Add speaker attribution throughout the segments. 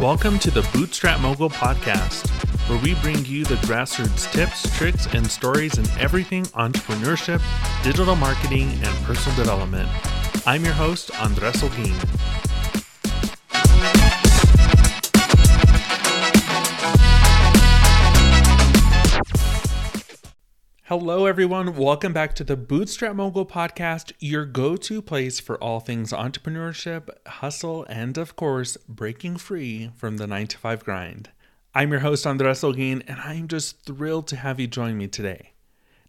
Speaker 1: Welcome to the Bootstrap Mogul Podcast, where we bring you the grassroots tips, tricks, and stories in everything entrepreneurship, digital marketing, and personal development. I'm your host, Andres Olguin. Hello, everyone. Welcome back to the Bootstrap Mogul Podcast, your go to place for all things entrepreneurship, hustle, and of course, breaking free from the 9 to 5 grind. I'm your host, Andres Olguin, and I'm just thrilled to have you join me today.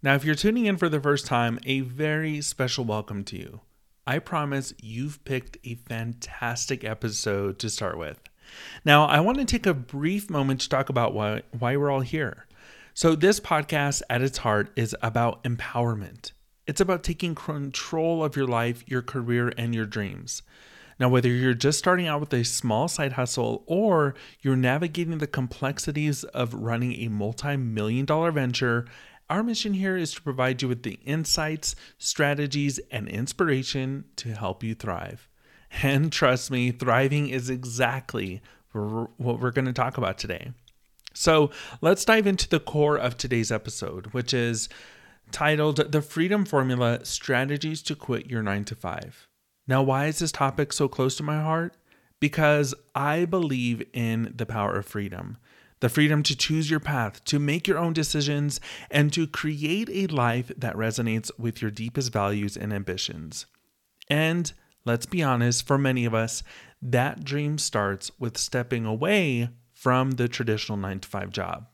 Speaker 1: Now, if you're tuning in for the first time, a very special welcome to you. I promise you've picked a fantastic episode to start with. Now, I want to take a brief moment to talk about why, why we're all here. So, this podcast at its heart is about empowerment. It's about taking control of your life, your career, and your dreams. Now, whether you're just starting out with a small side hustle or you're navigating the complexities of running a multi million dollar venture, our mission here is to provide you with the insights, strategies, and inspiration to help you thrive. And trust me, thriving is exactly what we're going to talk about today. So let's dive into the core of today's episode, which is titled The Freedom Formula Strategies to Quit Your 9 to 5. Now, why is this topic so close to my heart? Because I believe in the power of freedom the freedom to choose your path, to make your own decisions, and to create a life that resonates with your deepest values and ambitions. And let's be honest, for many of us, that dream starts with stepping away from the traditional 9 to 5 job.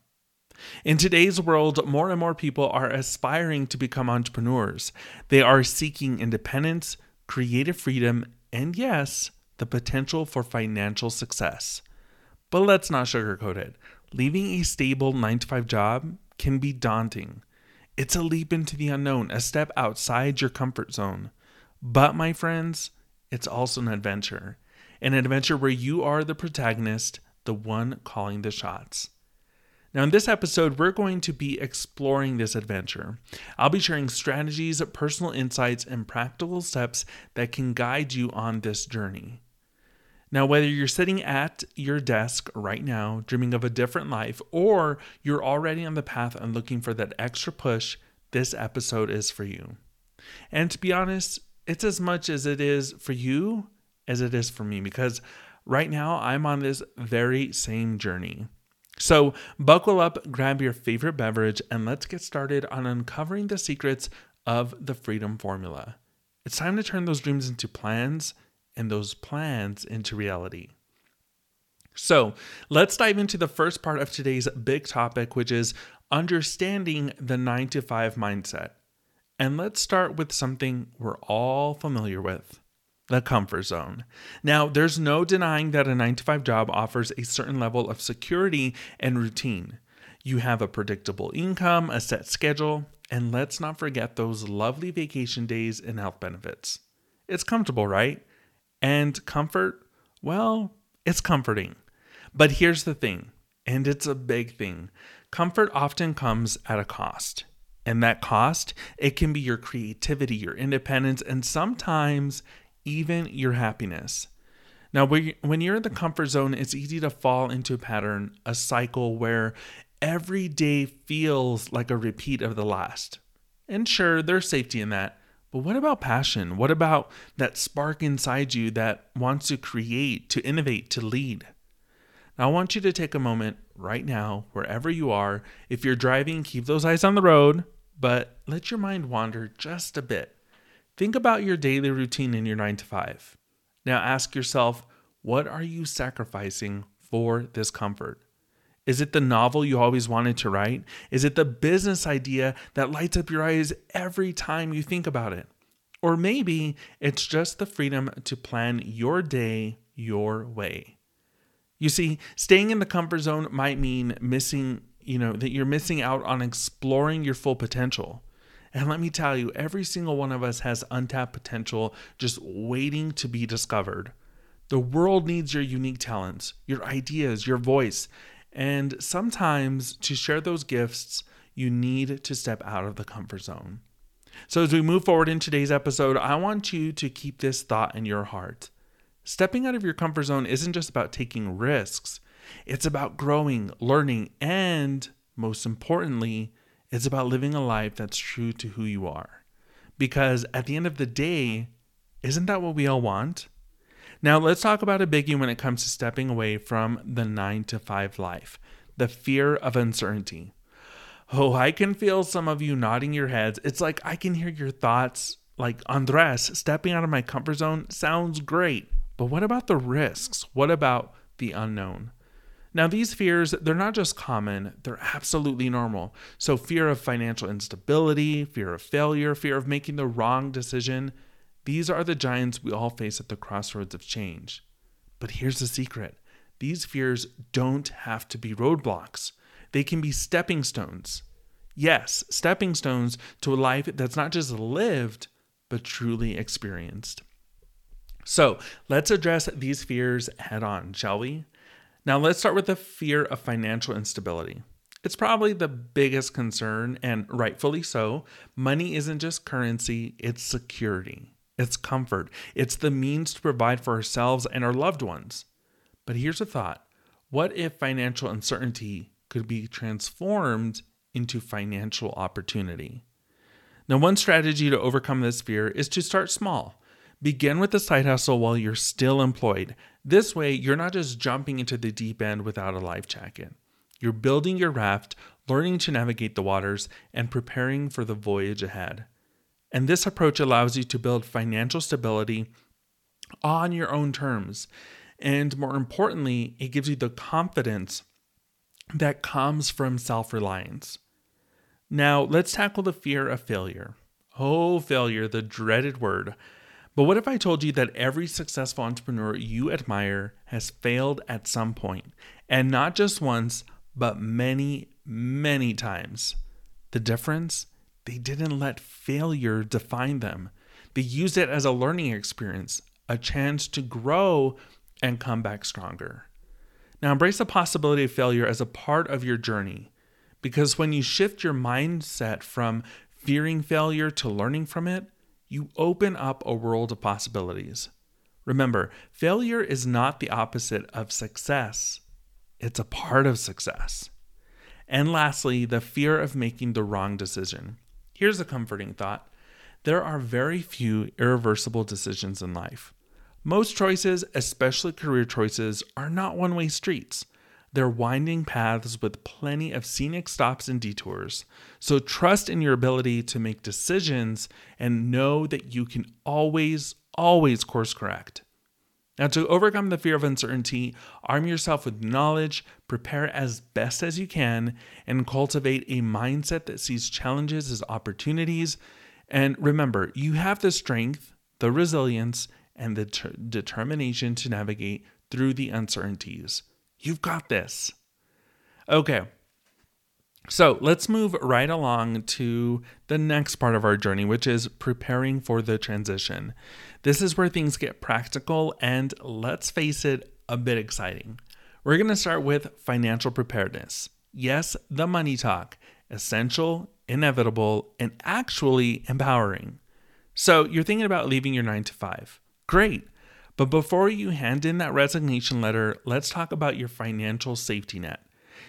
Speaker 1: In today's world, more and more people are aspiring to become entrepreneurs. They are seeking independence, creative freedom, and yes, the potential for financial success. But let's not sugarcoat it. Leaving a stable 9 to 5 job can be daunting. It's a leap into the unknown, a step outside your comfort zone. But, my friends, it's also an adventure. An adventure where you are the protagonist the one calling the shots. Now, in this episode, we're going to be exploring this adventure. I'll be sharing strategies, personal insights, and practical steps that can guide you on this journey. Now, whether you're sitting at your desk right now, dreaming of a different life, or you're already on the path and looking for that extra push, this episode is for you. And to be honest, it's as much as it is for you as it is for me because Right now, I'm on this very same journey. So, buckle up, grab your favorite beverage, and let's get started on uncovering the secrets of the freedom formula. It's time to turn those dreams into plans and those plans into reality. So, let's dive into the first part of today's big topic, which is understanding the 9 to 5 mindset. And let's start with something we're all familiar with the comfort zone. Now, there's no denying that a 9 to 5 job offers a certain level of security and routine. You have a predictable income, a set schedule, and let's not forget those lovely vacation days and health benefits. It's comfortable, right? And comfort, well, it's comforting. But here's the thing, and it's a big thing comfort often comes at a cost. And that cost, it can be your creativity, your independence, and sometimes even your happiness. Now, when you're in the comfort zone, it's easy to fall into a pattern, a cycle where every day feels like a repeat of the last. And sure, there's safety in that. But what about passion? What about that spark inside you that wants to create, to innovate, to lead? Now, I want you to take a moment right now, wherever you are. If you're driving, keep those eyes on the road, but let your mind wander just a bit. Think about your daily routine in your 9 to 5. Now ask yourself, what are you sacrificing for this comfort? Is it the novel you always wanted to write? Is it the business idea that lights up your eyes every time you think about it? Or maybe it's just the freedom to plan your day your way. You see, staying in the comfort zone might mean missing, you know, that you're missing out on exploring your full potential. And let me tell you, every single one of us has untapped potential just waiting to be discovered. The world needs your unique talents, your ideas, your voice. And sometimes to share those gifts, you need to step out of the comfort zone. So, as we move forward in today's episode, I want you to keep this thought in your heart. Stepping out of your comfort zone isn't just about taking risks, it's about growing, learning, and most importantly, it's about living a life that's true to who you are. Because at the end of the day, isn't that what we all want? Now, let's talk about a biggie when it comes to stepping away from the nine to five life the fear of uncertainty. Oh, I can feel some of you nodding your heads. It's like I can hear your thoughts. Like, Andres, stepping out of my comfort zone sounds great. But what about the risks? What about the unknown? Now, these fears, they're not just common, they're absolutely normal. So, fear of financial instability, fear of failure, fear of making the wrong decision, these are the giants we all face at the crossroads of change. But here's the secret these fears don't have to be roadblocks, they can be stepping stones. Yes, stepping stones to a life that's not just lived, but truly experienced. So let's address these fears head on, shall we? Now, let's start with the fear of financial instability. It's probably the biggest concern, and rightfully so. Money isn't just currency, it's security, it's comfort, it's the means to provide for ourselves and our loved ones. But here's a thought what if financial uncertainty could be transformed into financial opportunity? Now, one strategy to overcome this fear is to start small. Begin with the side hustle while you're still employed. This way, you're not just jumping into the deep end without a life jacket. You're building your raft, learning to navigate the waters, and preparing for the voyage ahead. And this approach allows you to build financial stability on your own terms. And more importantly, it gives you the confidence that comes from self reliance. Now, let's tackle the fear of failure. Oh, failure, the dreaded word. But what if I told you that every successful entrepreneur you admire has failed at some point, and not just once, but many, many times? The difference? They didn't let failure define them. They used it as a learning experience, a chance to grow and come back stronger. Now, embrace the possibility of failure as a part of your journey because when you shift your mindset from fearing failure to learning from it, you open up a world of possibilities. Remember, failure is not the opposite of success, it's a part of success. And lastly, the fear of making the wrong decision. Here's a comforting thought there are very few irreversible decisions in life. Most choices, especially career choices, are not one way streets. They're winding paths with plenty of scenic stops and detours. So trust in your ability to make decisions and know that you can always, always course correct. Now, to overcome the fear of uncertainty, arm yourself with knowledge, prepare as best as you can, and cultivate a mindset that sees challenges as opportunities. And remember, you have the strength, the resilience, and the ter- determination to navigate through the uncertainties. You've got this. Okay. So let's move right along to the next part of our journey, which is preparing for the transition. This is where things get practical and, let's face it, a bit exciting. We're going to start with financial preparedness. Yes, the money talk, essential, inevitable, and actually empowering. So you're thinking about leaving your nine to five. Great. But before you hand in that resignation letter, let's talk about your financial safety net.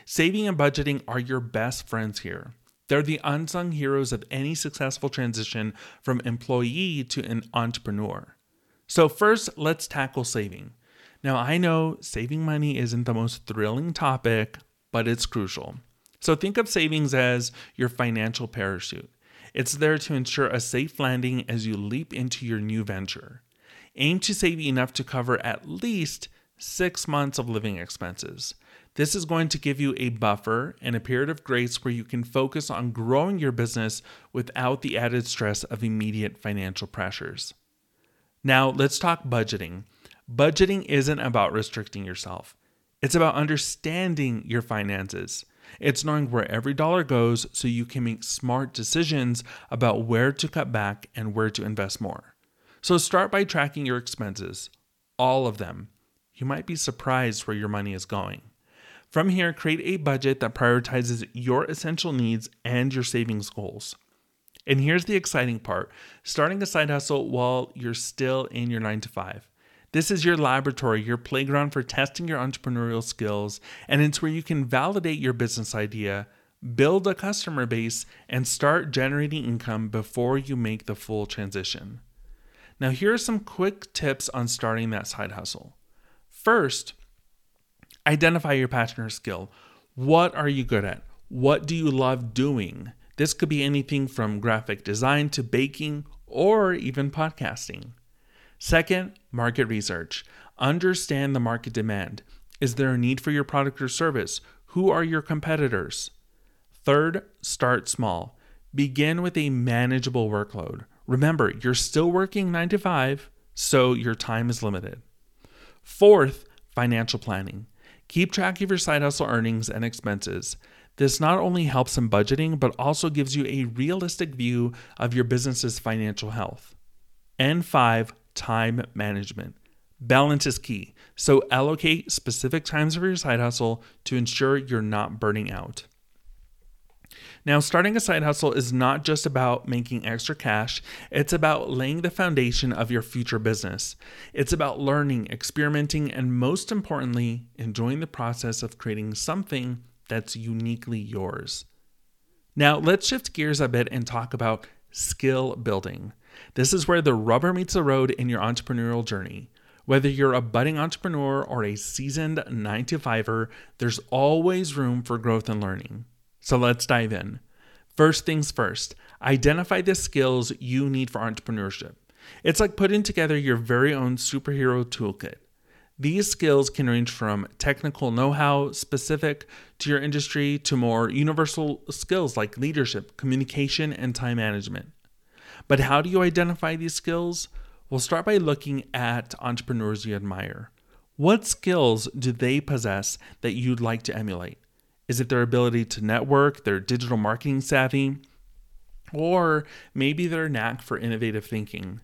Speaker 1: Saving and budgeting are your best friends here. They're the unsung heroes of any successful transition from employee to an entrepreneur. So, first, let's tackle saving. Now, I know saving money isn't the most thrilling topic, but it's crucial. So, think of savings as your financial parachute. It's there to ensure a safe landing as you leap into your new venture aim to save enough to cover at least six months of living expenses. This is going to give you a buffer and a period of grace where you can focus on growing your business without the added stress of immediate financial pressures. Now, let's talk budgeting. Budgeting isn't about restricting yourself, it's about understanding your finances. It's knowing where every dollar goes so you can make smart decisions about where to cut back and where to invest more. So start by tracking your expenses, all of them. You might be surprised where your money is going. From here, create a budget that prioritizes your essential needs and your savings goals. And here's the exciting part starting a side hustle while you're still in your 9 to 5. This is your laboratory, your playground for testing your entrepreneurial skills, and it's where you can validate your business idea, build a customer base, and start generating income before you make the full transition. Now, here are some quick tips on starting that side hustle. First, identify your passion or skill. What are you good at? What do you love doing? This could be anything from graphic design to baking or even podcasting. Second, market research. Understand the market demand. Is there a need for your product or service? Who are your competitors? Third, start small. Begin with a manageable workload. Remember, you're still working 9 to 5, so your time is limited. Fourth, financial planning. Keep track of your side hustle earnings and expenses. This not only helps in budgeting, but also gives you a realistic view of your business's financial health. And five, time management. Balance is key, so allocate specific times for your side hustle to ensure you're not burning out. Now, starting a side hustle is not just about making extra cash, it's about laying the foundation of your future business. It's about learning, experimenting, and most importantly, enjoying the process of creating something that's uniquely yours. Now, let's shift gears a bit and talk about skill building. This is where the rubber meets the road in your entrepreneurial journey. Whether you're a budding entrepreneur or a seasoned 9 to 5er, there's always room for growth and learning. So let's dive in. First things first, identify the skills you need for entrepreneurship. It's like putting together your very own superhero toolkit. These skills can range from technical know how specific to your industry to more universal skills like leadership, communication, and time management. But how do you identify these skills? We'll start by looking at entrepreneurs you admire. What skills do they possess that you'd like to emulate? Is it their ability to network, their digital marketing savvy, or maybe their knack for innovative thinking?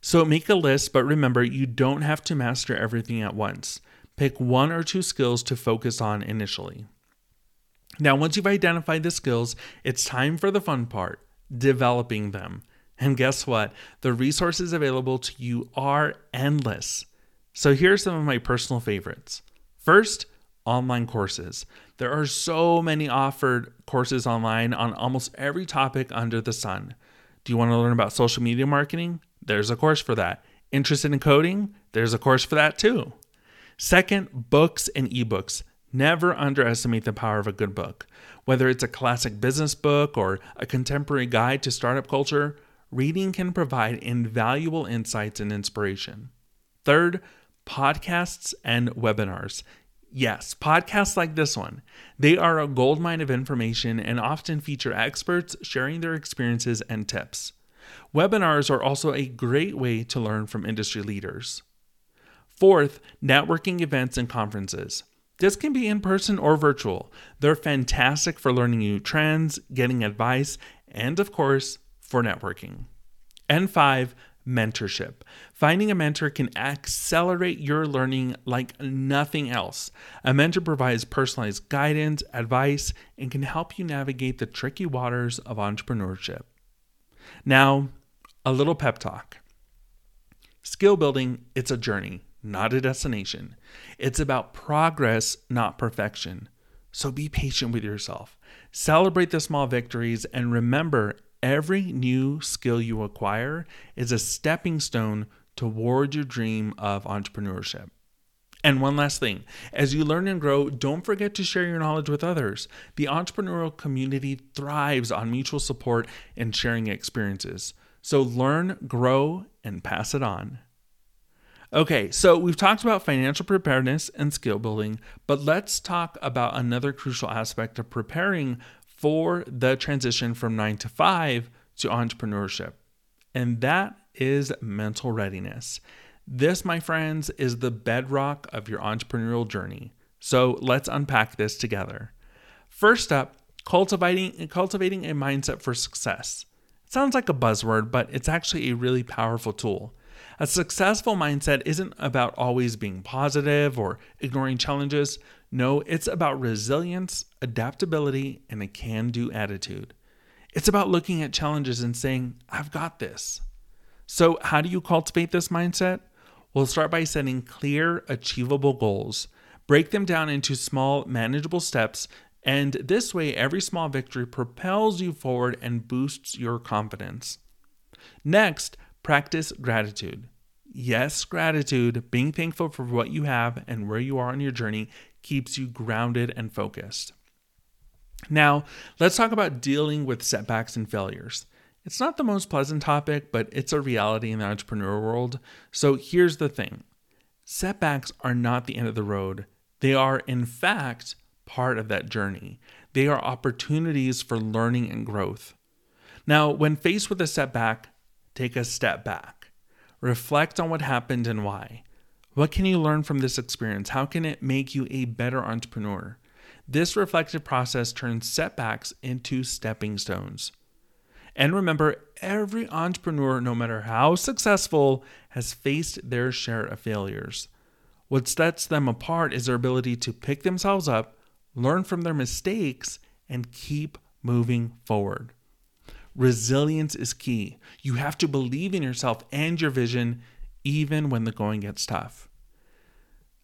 Speaker 1: So make a list, but remember, you don't have to master everything at once. Pick one or two skills to focus on initially. Now, once you've identified the skills, it's time for the fun part developing them. And guess what? The resources available to you are endless. So here are some of my personal favorites. First, online courses. There are so many offered courses online on almost every topic under the sun. Do you want to learn about social media marketing? There's a course for that. Interested in coding? There's a course for that too. Second, books and ebooks. Never underestimate the power of a good book. Whether it's a classic business book or a contemporary guide to startup culture, reading can provide invaluable insights and inspiration. Third, podcasts and webinars. Yes, podcasts like this one. They are a goldmine of information and often feature experts sharing their experiences and tips. Webinars are also a great way to learn from industry leaders. Fourth, networking events and conferences. This can be in person or virtual. They're fantastic for learning new trends, getting advice, and of course, for networking. And five, mentorship. Finding a mentor can accelerate your learning like nothing else. A mentor provides personalized guidance, advice, and can help you navigate the tricky waters of entrepreneurship. Now, a little pep talk. Skill building, it's a journey, not a destination. It's about progress, not perfection. So be patient with yourself. Celebrate the small victories and remember every new skill you acquire is a stepping stone toward your dream of entrepreneurship. And one last thing as you learn and grow, don't forget to share your knowledge with others. The entrepreneurial community thrives on mutual support and sharing experiences. So learn, grow, and pass it on. Okay, so we've talked about financial preparedness and skill building, but let's talk about another crucial aspect of preparing for the transition from nine to five to entrepreneurship, and that is mental readiness. This, my friends, is the bedrock of your entrepreneurial journey. So let's unpack this together. First up, cultivating, cultivating a mindset for success. It sounds like a buzzword, but it's actually a really powerful tool. A successful mindset isn't about always being positive or ignoring challenges. No, it's about resilience, adaptability, and a can do attitude. It's about looking at challenges and saying, I've got this. So, how do you cultivate this mindset? We'll start by setting clear, achievable goals. Break them down into small, manageable steps, and this way, every small victory propels you forward and boosts your confidence. Next, practice gratitude. Yes, gratitude, being thankful for what you have and where you are on your journey, keeps you grounded and focused. Now, let's talk about dealing with setbacks and failures. It's not the most pleasant topic, but it's a reality in the entrepreneur world. So here's the thing setbacks are not the end of the road, they are, in fact, part of that journey. They are opportunities for learning and growth. Now, when faced with a setback, take a step back. Reflect on what happened and why. What can you learn from this experience? How can it make you a better entrepreneur? This reflective process turns setbacks into stepping stones. And remember, every entrepreneur, no matter how successful, has faced their share of failures. What sets them apart is their ability to pick themselves up, learn from their mistakes, and keep moving forward. Resilience is key. You have to believe in yourself and your vision, even when the going gets tough.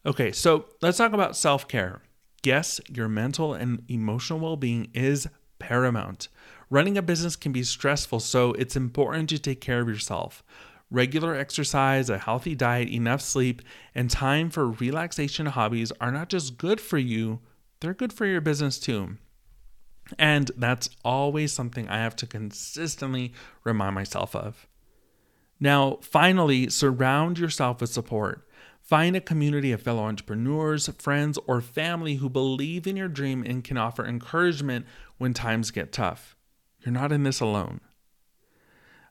Speaker 1: Okay, so let's talk about self care. Yes, your mental and emotional well being is paramount. Running a business can be stressful, so it's important to take care of yourself. Regular exercise, a healthy diet, enough sleep, and time for relaxation hobbies are not just good for you, they're good for your business too. And that's always something I have to consistently remind myself of. Now, finally, surround yourself with support. Find a community of fellow entrepreneurs, friends, or family who believe in your dream and can offer encouragement when times get tough. You're not in this alone.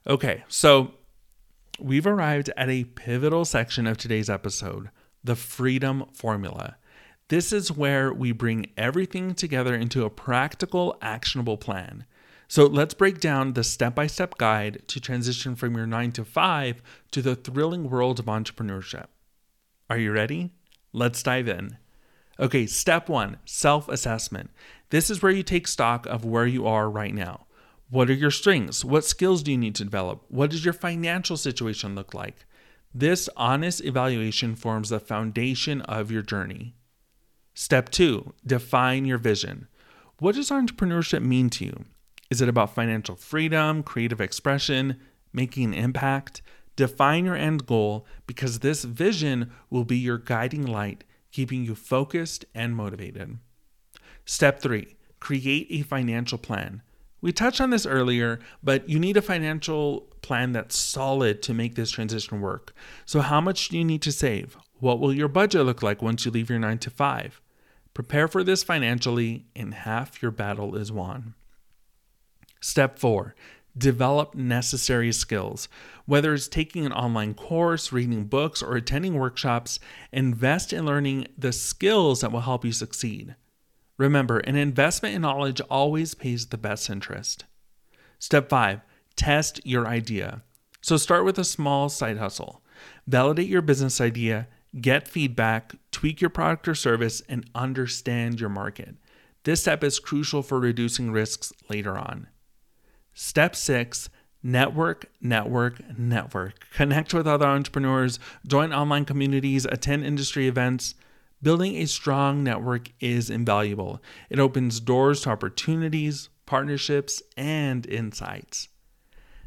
Speaker 1: Okay, so we've arrived at a pivotal section of today's episode the freedom formula. This is where we bring everything together into a practical, actionable plan. So let's break down the step by step guide to transition from your nine to five to the thrilling world of entrepreneurship. Are you ready? Let's dive in. Okay, step one self assessment. This is where you take stock of where you are right now. What are your strengths? What skills do you need to develop? What does your financial situation look like? This honest evaluation forms the foundation of your journey. Step two define your vision. What does entrepreneurship mean to you? Is it about financial freedom, creative expression, making an impact? Define your end goal because this vision will be your guiding light, keeping you focused and motivated. Step three, create a financial plan. We touched on this earlier, but you need a financial plan that's solid to make this transition work. So, how much do you need to save? What will your budget look like once you leave your nine to five? Prepare for this financially, and half your battle is won. Step four, develop necessary skills. Whether it's taking an online course, reading books, or attending workshops, invest in learning the skills that will help you succeed. Remember, an investment in knowledge always pays the best interest. Step five, test your idea. So start with a small side hustle. Validate your business idea, get feedback, tweak your product or service, and understand your market. This step is crucial for reducing risks later on. Step six, network, network, network. Connect with other entrepreneurs, join online communities, attend industry events. Building a strong network is invaluable. It opens doors to opportunities, partnerships, and insights.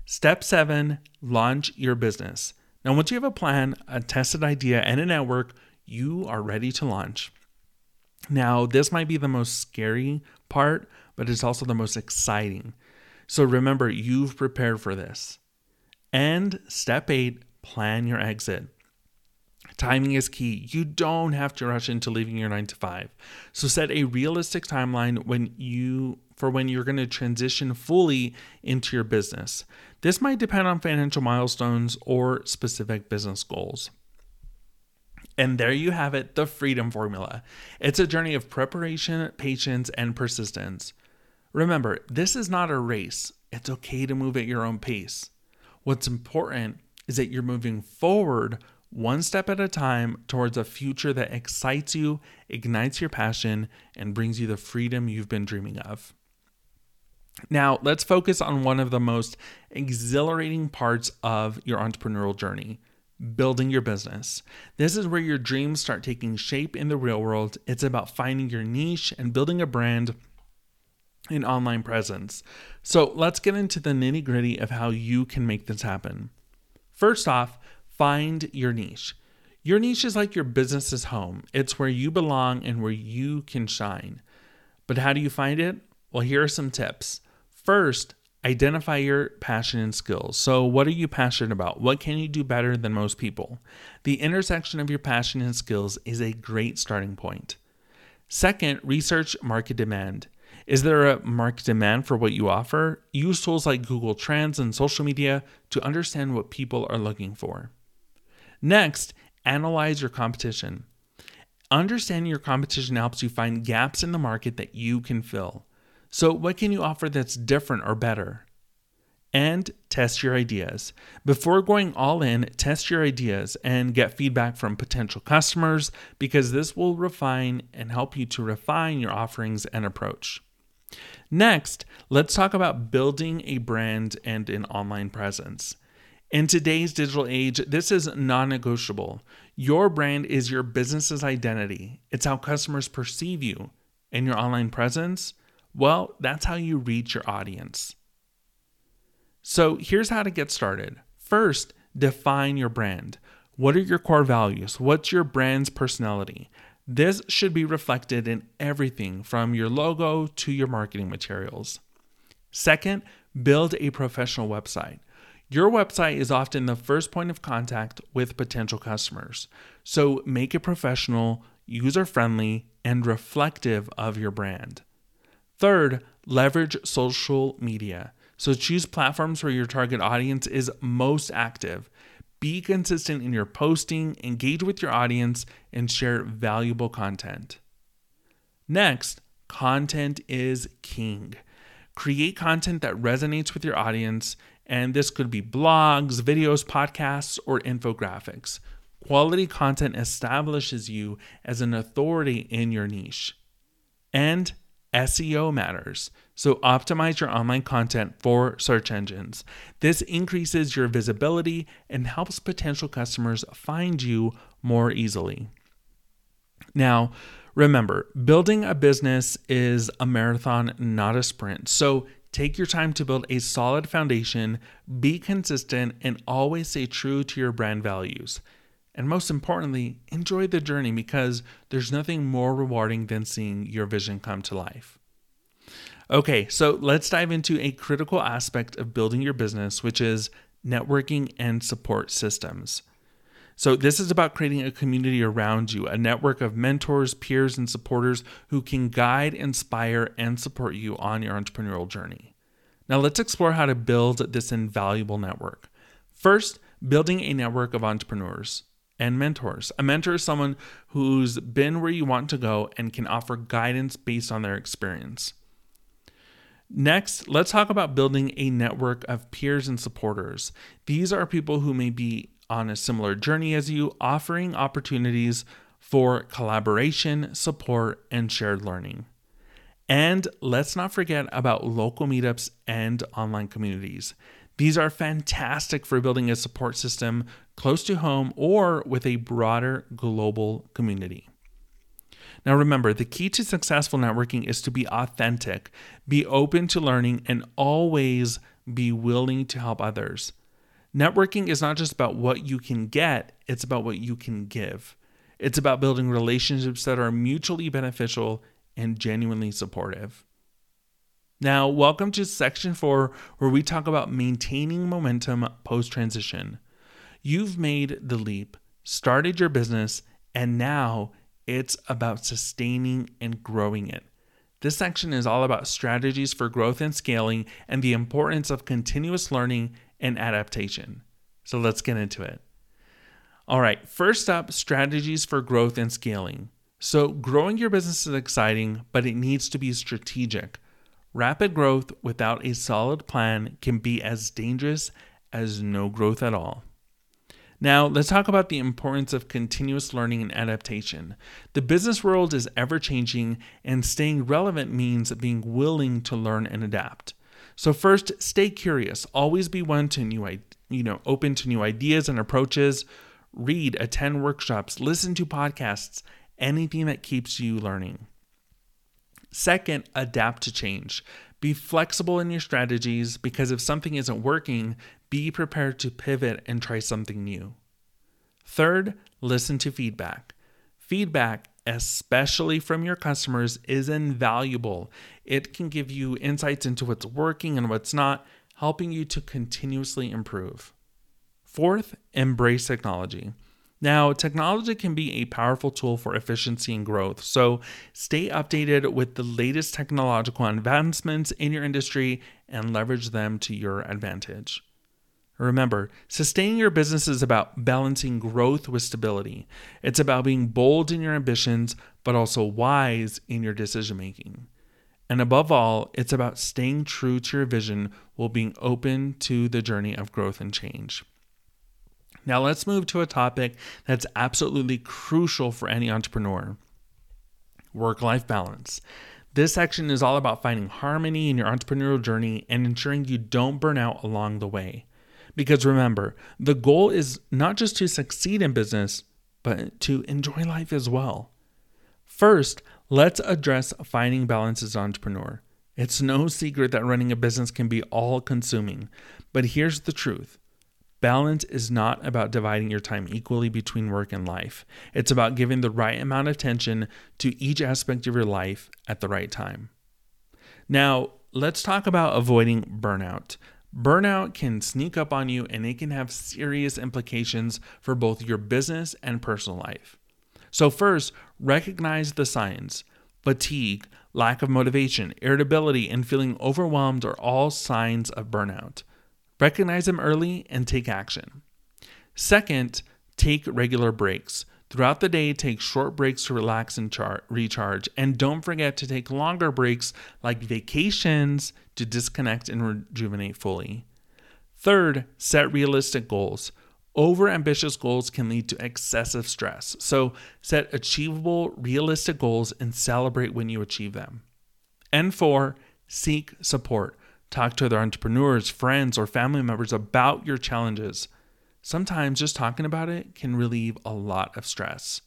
Speaker 1: Step seven, launch your business. Now, once you have a plan, a tested idea, and a network, you are ready to launch. Now, this might be the most scary part, but it's also the most exciting. So remember, you've prepared for this. And step eight, plan your exit. Timing is key. You don't have to rush into leaving your 9 to 5. So set a realistic timeline when you for when you're going to transition fully into your business. This might depend on financial milestones or specific business goals. And there you have it, the freedom formula. It's a journey of preparation, patience, and persistence. Remember, this is not a race. It's okay to move at your own pace. What's important is that you're moving forward one step at a time towards a future that excites you, ignites your passion, and brings you the freedom you've been dreaming of. Now, let's focus on one of the most exhilarating parts of your entrepreneurial journey building your business. This is where your dreams start taking shape in the real world. It's about finding your niche and building a brand and online presence. So let's get into the nitty gritty of how you can make this happen. First off, find your niche. Your niche is like your business's home, it's where you belong and where you can shine. But how do you find it? Well, here are some tips. First, identify your passion and skills. So, what are you passionate about? What can you do better than most people? The intersection of your passion and skills is a great starting point. Second, research market demand. Is there a market demand for what you offer? Use tools like Google Trends and social media to understand what people are looking for. Next, analyze your competition. Understanding your competition helps you find gaps in the market that you can fill. So, what can you offer that's different or better? And test your ideas. Before going all in, test your ideas and get feedback from potential customers because this will refine and help you to refine your offerings and approach. Next, let's talk about building a brand and an online presence. In today's digital age, this is non negotiable. Your brand is your business's identity, it's how customers perceive you. And your online presence, well, that's how you reach your audience. So here's how to get started. First, define your brand. What are your core values? What's your brand's personality? This should be reflected in everything from your logo to your marketing materials. Second, build a professional website. Your website is often the first point of contact with potential customers. So make it professional, user friendly, and reflective of your brand. Third, leverage social media. So choose platforms where your target audience is most active. Be consistent in your posting, engage with your audience, and share valuable content. Next, content is king. Create content that resonates with your audience and this could be blogs, videos, podcasts, or infographics. Quality content establishes you as an authority in your niche. And SEO matters. So optimize your online content for search engines. This increases your visibility and helps potential customers find you more easily. Now, remember, building a business is a marathon, not a sprint. So Take your time to build a solid foundation, be consistent, and always stay true to your brand values. And most importantly, enjoy the journey because there's nothing more rewarding than seeing your vision come to life. Okay, so let's dive into a critical aspect of building your business, which is networking and support systems. So, this is about creating a community around you, a network of mentors, peers, and supporters who can guide, inspire, and support you on your entrepreneurial journey. Now, let's explore how to build this invaluable network. First, building a network of entrepreneurs and mentors. A mentor is someone who's been where you want to go and can offer guidance based on their experience. Next, let's talk about building a network of peers and supporters. These are people who may be on a similar journey as you, offering opportunities for collaboration, support, and shared learning. And let's not forget about local meetups and online communities. These are fantastic for building a support system close to home or with a broader global community. Now, remember, the key to successful networking is to be authentic, be open to learning, and always be willing to help others. Networking is not just about what you can get, it's about what you can give. It's about building relationships that are mutually beneficial and genuinely supportive. Now, welcome to section four, where we talk about maintaining momentum post transition. You've made the leap, started your business, and now it's about sustaining and growing it. This section is all about strategies for growth and scaling and the importance of continuous learning and adaptation. So let's get into it. All right, first up strategies for growth and scaling. So, growing your business is exciting, but it needs to be strategic. Rapid growth without a solid plan can be as dangerous as no growth at all. Now, let's talk about the importance of continuous learning and adaptation. The business world is ever changing, and staying relevant means being willing to learn and adapt. So first, stay curious. Always be one to new, you know, open to new ideas and approaches. read, attend workshops, listen to podcasts, anything that keeps you learning. Second, adapt to change. Be flexible in your strategies because if something isn't working, be prepared to pivot and try something new. Third, listen to feedback. Feedback, especially from your customers, is invaluable. It can give you insights into what's working and what's not, helping you to continuously improve. Fourth, embrace technology. Now, technology can be a powerful tool for efficiency and growth, so stay updated with the latest technological advancements in your industry and leverage them to your advantage. Remember, sustaining your business is about balancing growth with stability. It's about being bold in your ambitions, but also wise in your decision making. And above all, it's about staying true to your vision while being open to the journey of growth and change. Now, let's move to a topic that's absolutely crucial for any entrepreneur work life balance. This section is all about finding harmony in your entrepreneurial journey and ensuring you don't burn out along the way. Because remember, the goal is not just to succeed in business, but to enjoy life as well. First, let's address finding balance as an entrepreneur. It's no secret that running a business can be all consuming, but here's the truth Balance is not about dividing your time equally between work and life. It's about giving the right amount of attention to each aspect of your life at the right time. Now, let's talk about avoiding burnout. Burnout can sneak up on you and it can have serious implications for both your business and personal life. So, first, recognize the signs. Fatigue, lack of motivation, irritability, and feeling overwhelmed are all signs of burnout. Recognize them early and take action. Second, take regular breaks. Throughout the day, take short breaks to relax and char- recharge. And don't forget to take longer breaks like vacations to disconnect and rejuvenate fully. Third, set realistic goals. Over ambitious goals can lead to excessive stress. So set achievable, realistic goals and celebrate when you achieve them. And four, seek support. Talk to other entrepreneurs, friends, or family members about your challenges. Sometimes just talking about it can relieve a lot of stress.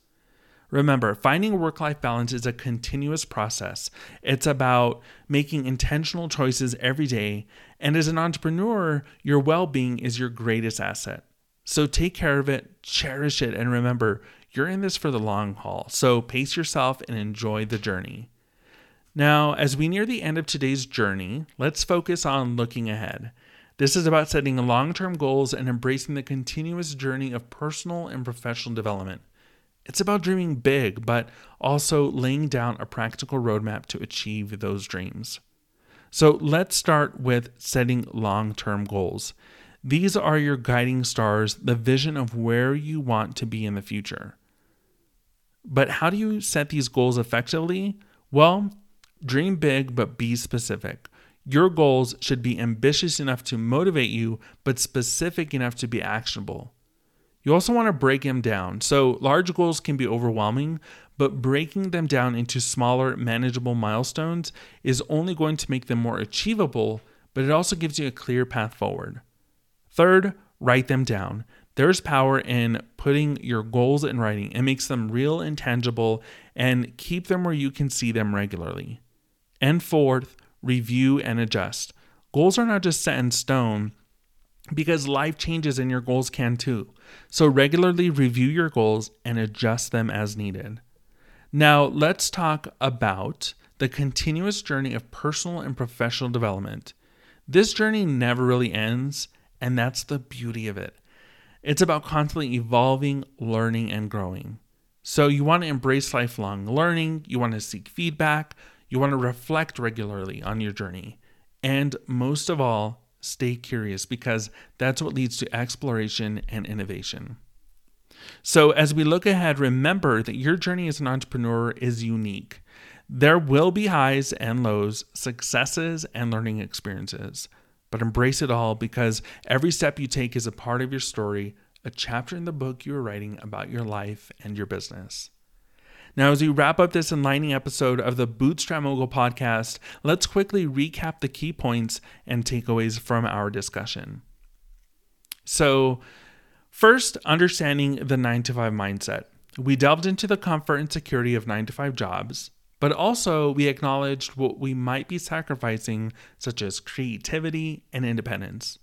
Speaker 1: Remember, finding a work life balance is a continuous process. It's about making intentional choices every day. And as an entrepreneur, your well being is your greatest asset. So take care of it, cherish it, and remember, you're in this for the long haul. So pace yourself and enjoy the journey. Now, as we near the end of today's journey, let's focus on looking ahead. This is about setting long term goals and embracing the continuous journey of personal and professional development. It's about dreaming big, but also laying down a practical roadmap to achieve those dreams. So let's start with setting long term goals. These are your guiding stars, the vision of where you want to be in the future. But how do you set these goals effectively? Well, Dream big, but be specific. Your goals should be ambitious enough to motivate you, but specific enough to be actionable. You also want to break them down. So, large goals can be overwhelming, but breaking them down into smaller, manageable milestones is only going to make them more achievable, but it also gives you a clear path forward. Third, write them down. There's power in putting your goals in writing. It makes them real and tangible and keep them where you can see them regularly. And fourth, review and adjust. Goals are not just set in stone because life changes and your goals can too. So regularly review your goals and adjust them as needed. Now, let's talk about the continuous journey of personal and professional development. This journey never really ends, and that's the beauty of it. It's about constantly evolving, learning, and growing. So, you want to embrace lifelong learning, you want to seek feedback, you want to reflect regularly on your journey. And most of all, stay curious because that's what leads to exploration and innovation. So, as we look ahead, remember that your journey as an entrepreneur is unique. There will be highs and lows, successes and learning experiences, but embrace it all because every step you take is a part of your story, a chapter in the book you are writing about your life and your business. Now, as we wrap up this enlightening episode of the Bootstrap Mogul podcast, let's quickly recap the key points and takeaways from our discussion. So, First, understanding the 9 to 5 mindset. We delved into the comfort and security of 9 to 5 jobs, but also we acknowledged what we might be sacrificing, such as creativity and independence.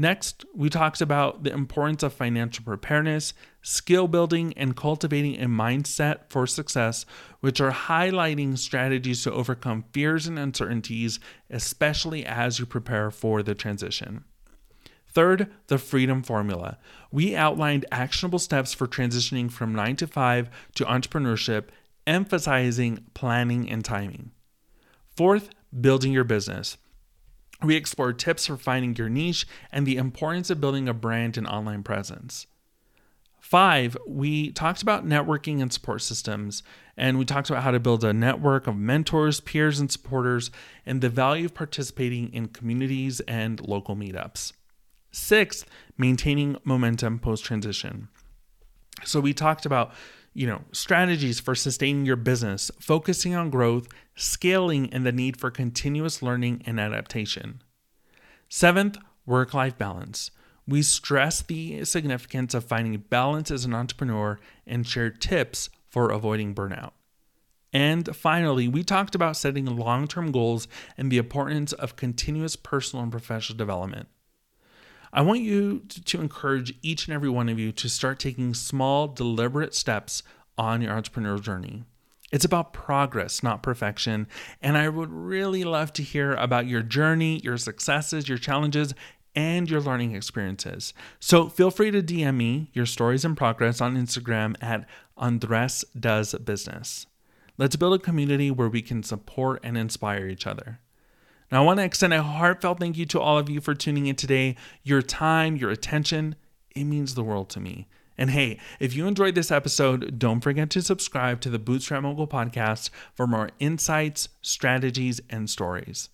Speaker 1: Next, we talked about the importance of financial preparedness, skill building, and cultivating a mindset for success, which are highlighting strategies to overcome fears and uncertainties, especially as you prepare for the transition. Third, the freedom formula. We outlined actionable steps for transitioning from 9 to 5 to entrepreneurship, emphasizing planning and timing. Fourth, building your business. We explored tips for finding your niche and the importance of building a brand and online presence. Five, we talked about networking and support systems, and we talked about how to build a network of mentors, peers, and supporters, and the value of participating in communities and local meetups. Sixth, maintaining momentum post transition. So we talked about you know, strategies for sustaining your business, focusing on growth, scaling, and the need for continuous learning and adaptation. Seventh, work life balance. We stress the significance of finding balance as an entrepreneur and share tips for avoiding burnout. And finally, we talked about setting long term goals and the importance of continuous personal and professional development. I want you to, to, encourage each and every one of you to start taking small, deliberate steps on your entrepreneurial journey. It's about progress, not perfection. And I would really love to hear about your journey, your successes, your challenges, and your learning experiences. So feel free to DM me your stories and progress on Instagram at Andres Does Business. Let's build a community where we can support and inspire each other. Now, I want to extend a heartfelt thank you to all of you for tuning in today. Your time, your attention, it means the world to me. And hey, if you enjoyed this episode, don't forget to subscribe to the Bootstrap Mogul podcast for more insights, strategies, and stories.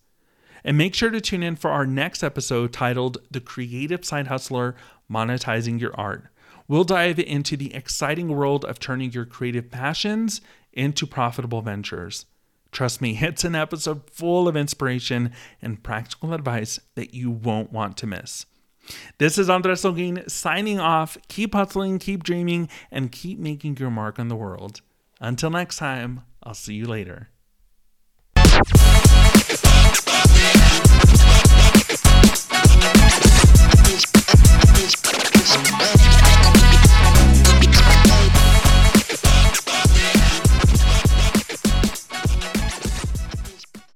Speaker 1: And make sure to tune in for our next episode titled The Creative Side Hustler Monetizing Your Art. We'll dive into the exciting world of turning your creative passions into profitable ventures. Trust me, it's an episode full of inspiration and practical advice that you won't want to miss. This is Andres Olguin signing off. Keep hustling, keep dreaming, and keep making your mark on the world. Until next time, I'll see you later.